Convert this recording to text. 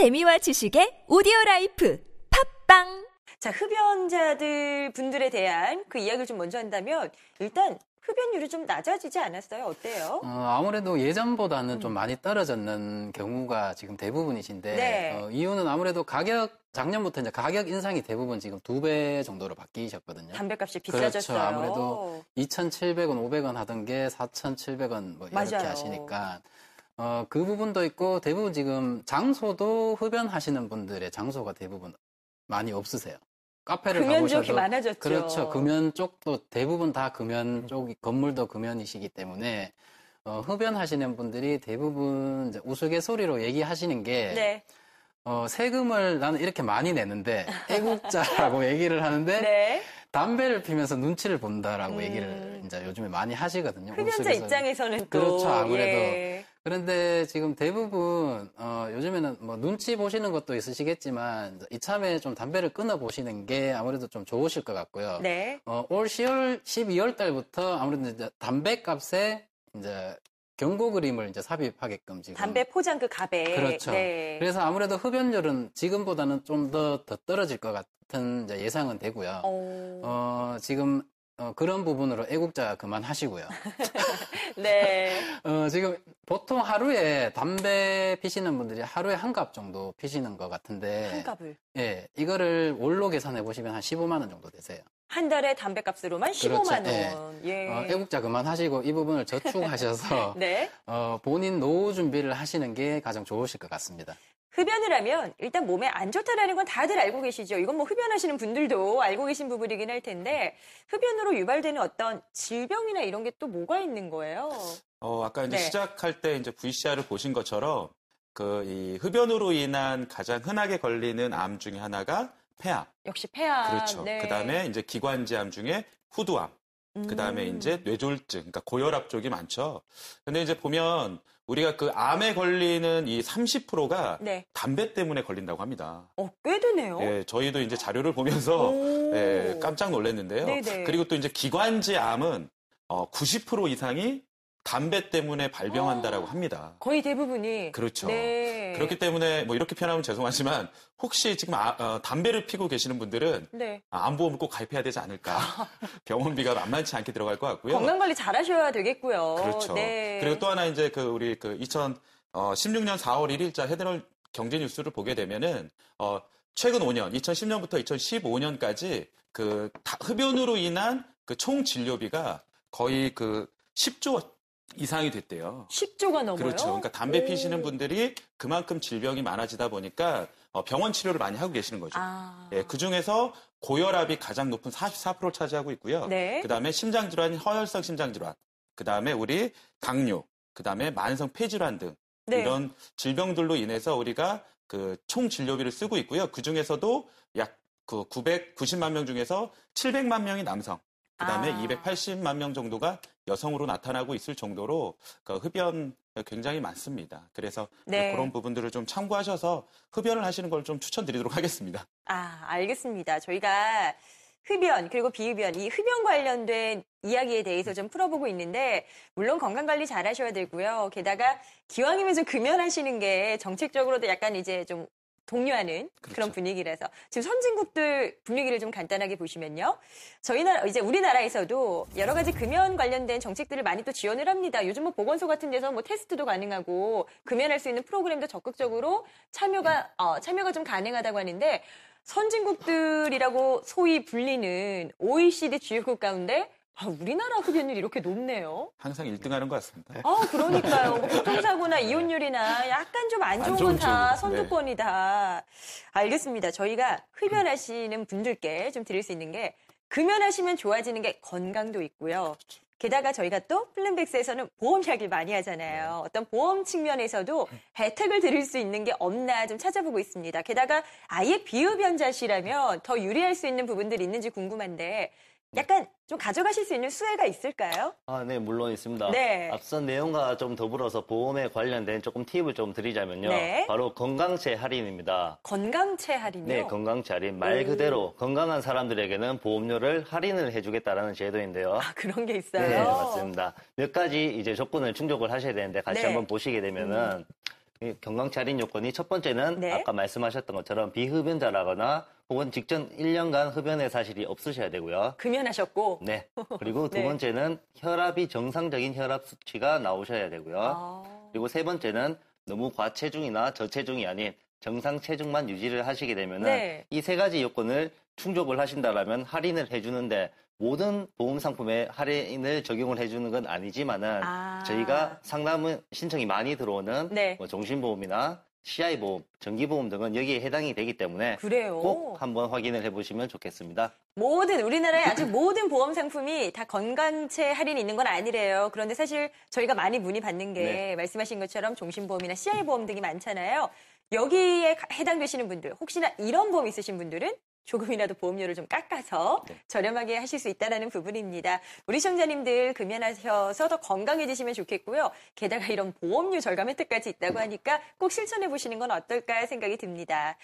재미와 지식의 오디오 라이프 팟빵 자, 흡연자들 분들에 대한 그 이야기를 좀 먼저 한다면 일단 흡연율이 좀 낮아지지 않았어요? 어때요? 어, 아무래도 예전보다는 좀 많이 떨어졌는 경우가 지금 대부분이신데 네. 어, 이유는 아무래도 가격 작년부터 이제 가격 인상이 대부분 지금 두 배 정도로 바뀌셨거든요. 담배값이 그렇죠. 비싸졌어요. 아무래도 2,700원, 500원 하던 게 4,700원 뭐 이렇게 맞아요. 하시니까 어, 그 부분도 있고 대부분 지금 장소도 흡연하시는 분들의 장소가 대부분 많이 없으세요. 카페를 금연 가보셔도 지역이 많아졌죠. 그렇죠. 금연 쪽도 대부분 다 금연 쪽 건물도 금연이시기 때문에 어, 흡연하시는 분들이 대부분 우스갯소리로 얘기하시는 게 네. 어, 세금을 나는 이렇게 많이 내는데 애국자라고 얘기를 하는데 네. 담배를 피면서 눈치를 본다라고 음. 얘기를 이제 요즘에 많이 하시거든요. 흡연자. 입장에서는 또 그렇죠, 아무래도. 예. 그런데 지금 대부분 어, 요즘에는 뭐 눈치 보시는 것도 있으시겠지만 이참에 좀 담배를 끊어 보시는 게 아무래도 좀 좋으실 것 같고요. 네. 어, 올 10월 12월 달부터 아무래도 이제 담배 값에 이제 경고 그림을 이제 삽입하게끔 지금 담배 포장 그 갑에 그렇죠. 네. 그래서 아무래도 흡연율은 지금보다는 좀 더 더 떨어질 것 같은 예상은 되고요. 어. 어, 지금 어, 그런 부분으로 애국자 그만하시고요. 네. 어, 지금 보통 하루에 담배 피시는 분들이 하루에 한 갑 정도 피시는 것 같은데, 한 갑을 예, 이거를 월로 계산해 보시면 한 15만 원 정도 되세요. 한 달에 담배 값으로만 15만 원. 그렇죠. 예. 어, 애국자 그만하시고 이 부분을 저축하셔서 네. 어, 본인 노후 준비를 하시는 게 가장 좋으실 것 같습니다. 흡연을 하면 일단 몸에 안 좋다라는 건 다들 알고 계시죠. 이건 뭐 흡연하시는 분들도 알고 계신 부분이긴 할 텐데 흡연으로 유발되는 어떤 질병이나 이런 게 또 뭐가 있는 거예요? 어, 아까 이제 네. 시작할 때 이제 VCR을 보신 것처럼 그 이 흡연으로 인한 가장 흔하게 걸리는 암 중에 하나가 폐암. 역시 폐암. 그렇죠. 네. 그다음에 이제 기관지암 중에 후두암. 그다음에 음. 이제 뇌졸중, 그러니까 고혈압 쪽이 많죠. 근데 이제 보면 우리가 그 암에 걸리는 이 30%가 네. 담배 때문에 걸린다고 합니다. 어, 꽤 되네요. 예, 저희도 이제 자료를 보면서 오. 예, 깜짝 놀랐는데요. 네네. 그리고 또 이제 기관지 암은 어, 90% 이상이 담배 때문에 발병한다라고 합니다. 거의 대부분이. 그렇죠. 네. 그렇기 때문에 뭐 이렇게 표현하면 죄송하지만 혹시 지금 아- 어, 담배를 피고 계시는 분들은 네. 아, 암보험을 꼭 가입해야 되지 않을까. 병원비가 만만치 않게 들어갈 것 같고요. 건강 관리 잘 하셔야 되겠고요. 그렇죠. 네. 그리고 또 하나 이제 그 우리 그 2016년 4월 1일자 헤드널 경제 뉴스를 보게 되면은 어 최근 5년 2010년부터 2015년까지 그 다- 흡연으로 인한 그 총 진료비가 거의 그 10조 이상이 됐대요. 10조가 넘어요. 그렇죠. 그러니까 담배 오. 피시는 분들이 그만큼 질병이 많아지다 보니까 어, 병원 치료를 많이 하고 계시는 거죠. 아. 예, 그 중에서 고혈압이 가장 높은 44%를 차지하고 있고요. 네. 그 다음에 심장 질환인 허혈성 심장 질환, 그 다음에 우리 당뇨, 그 다음에 만성 폐질환 등 네. 이런 질병들로 인해서 우리가 그 총 진료비를 쓰고 있고요. 그 중에서도 약 그 990만 명 중에서 700만 명이 남성, 그 다음에 아. 280만 명 정도가 여성으로 나타나고 있을 정도로 그 흡연 굉장히 많습니다. 그래서 네. 그런 부분들을 좀 참고하셔서 흡연을 하시는 걸 좀 추천드리도록 하겠습니다. 아, 알겠습니다. 저희가 흡연 그리고 비흡연 이 흡연 관련된 이야기에 대해서 좀 풀어보고 있는데 물론 건강 관리 잘 하셔야 되고요. 게다가 기왕이면 좀 금연하시는 게 정책적으로도 약간 이제 좀 독려하는 그런 그렇죠. 분위기라서 지금 선진국들 분위기를 좀 간단하게 보시면요. 저희 나라 이제 우리나라에서도 여러 가지 금연 관련된 정책들을 많이 또 지원을 합니다. 요즘 뭐 보건소 같은 데서 뭐 테스트도 가능하고 금연할 수 있는 프로그램도 적극적으로 참여가 어, 참여가 좀 가능하다고 하는데 선진국들이라고 소위 불리는 OECD 주요국 가운데 아, 우리나라 흡연율이 이렇게 높네요. 항상 1등하는 것 같습니다. 아, 그러니까요. 뭐 교통사고나 이혼율이나 약간 좀 안 좋은 안 좋은 건다 쪽으로. 네. 선두권이다. 알겠습니다. 저희가 흡연하시는 분들께 좀 드릴 수 있는 게 금연하시면 좋아지는 게 건강도 있고요. 게다가 저희가 또 플랜백스에서는 보험 이야기를 많이 하잖아요. 어떤 보험 측면에서도 혜택을 드릴 수 있는 게 없나 좀 찾아보고 있습니다. 게다가 아예 비흡연자시라면 더 유리할 수 있는 부분들이 있는지 궁금한데 약간 좀 가져가실 수 있는 수혜가 있을까요? 아, 네, 물론 있습니다. 네. 앞선 내용과 좀 더불어서 보험에 관련된 조금 팁을 좀 드리자면요. 네. 바로 건강체 할인입니다. 건강체 할인요? 네, 건강체 할인. 말 오. 그대로 건강한 사람들에게는 보험료를 할인을 해주겠다라는 제도인데요. 아, 그런 게 있어요. 네, 맞습니다. 몇 가지 이제 조건을 충족을 하셔야 되는데 같이 네. 한번 보시게 되면은 이 할인 요건이 첫 번째는 네. 아까 말씀하셨던 것처럼 비흡연자라거나 혹은 직전 1년간 흡연의 사실이 없으셔야 되고요. 금연하셨고. 네. 그리고 두 네. 번째는 혈압이 정상적인 혈압 수치가 나오셔야 되고요. 아. 그리고 세 번째는 너무 과체중이나 저체중이 아닌 정상 체중만 유지를 하시게 되면은 네. 이세 가지 요건을 충족을 하신다라면 할인을 해주는데 모든 보험 상품에 할인을 적용을 해주는 건 아니지만은 아. 저희가 상담 신청이 많이 들어오는 네. 뭐 종신보험이나 CI보험, 정기보험 등은 여기에 해당이 되기 때문에 그래요. 꼭 한번 확인을 해보시면 좋겠습니다. 모든 우리나라의 아주 모든 보험 상품이 다 건강체 할인이 있는 건 아니래요. 그런데 사실 저희가 많이 문의 받는 게 네. 말씀하신 것처럼 종신보험이나 CI보험 등이 많잖아요. 여기에 가- 해당되시는 분들 혹시나 이런 보험 있으신 분들은 조금이라도 보험료를 좀 깎아서 네. 저렴하게 하실 수 있다는 부분입니다. 우리 시청자님들 금연하셔서 더 건강해지시면 좋겠고요. 게다가 이런 보험료 절감 혜택까지 있다고 하니까 꼭 실천해 보시는 건 어떨까 생각이 듭니다.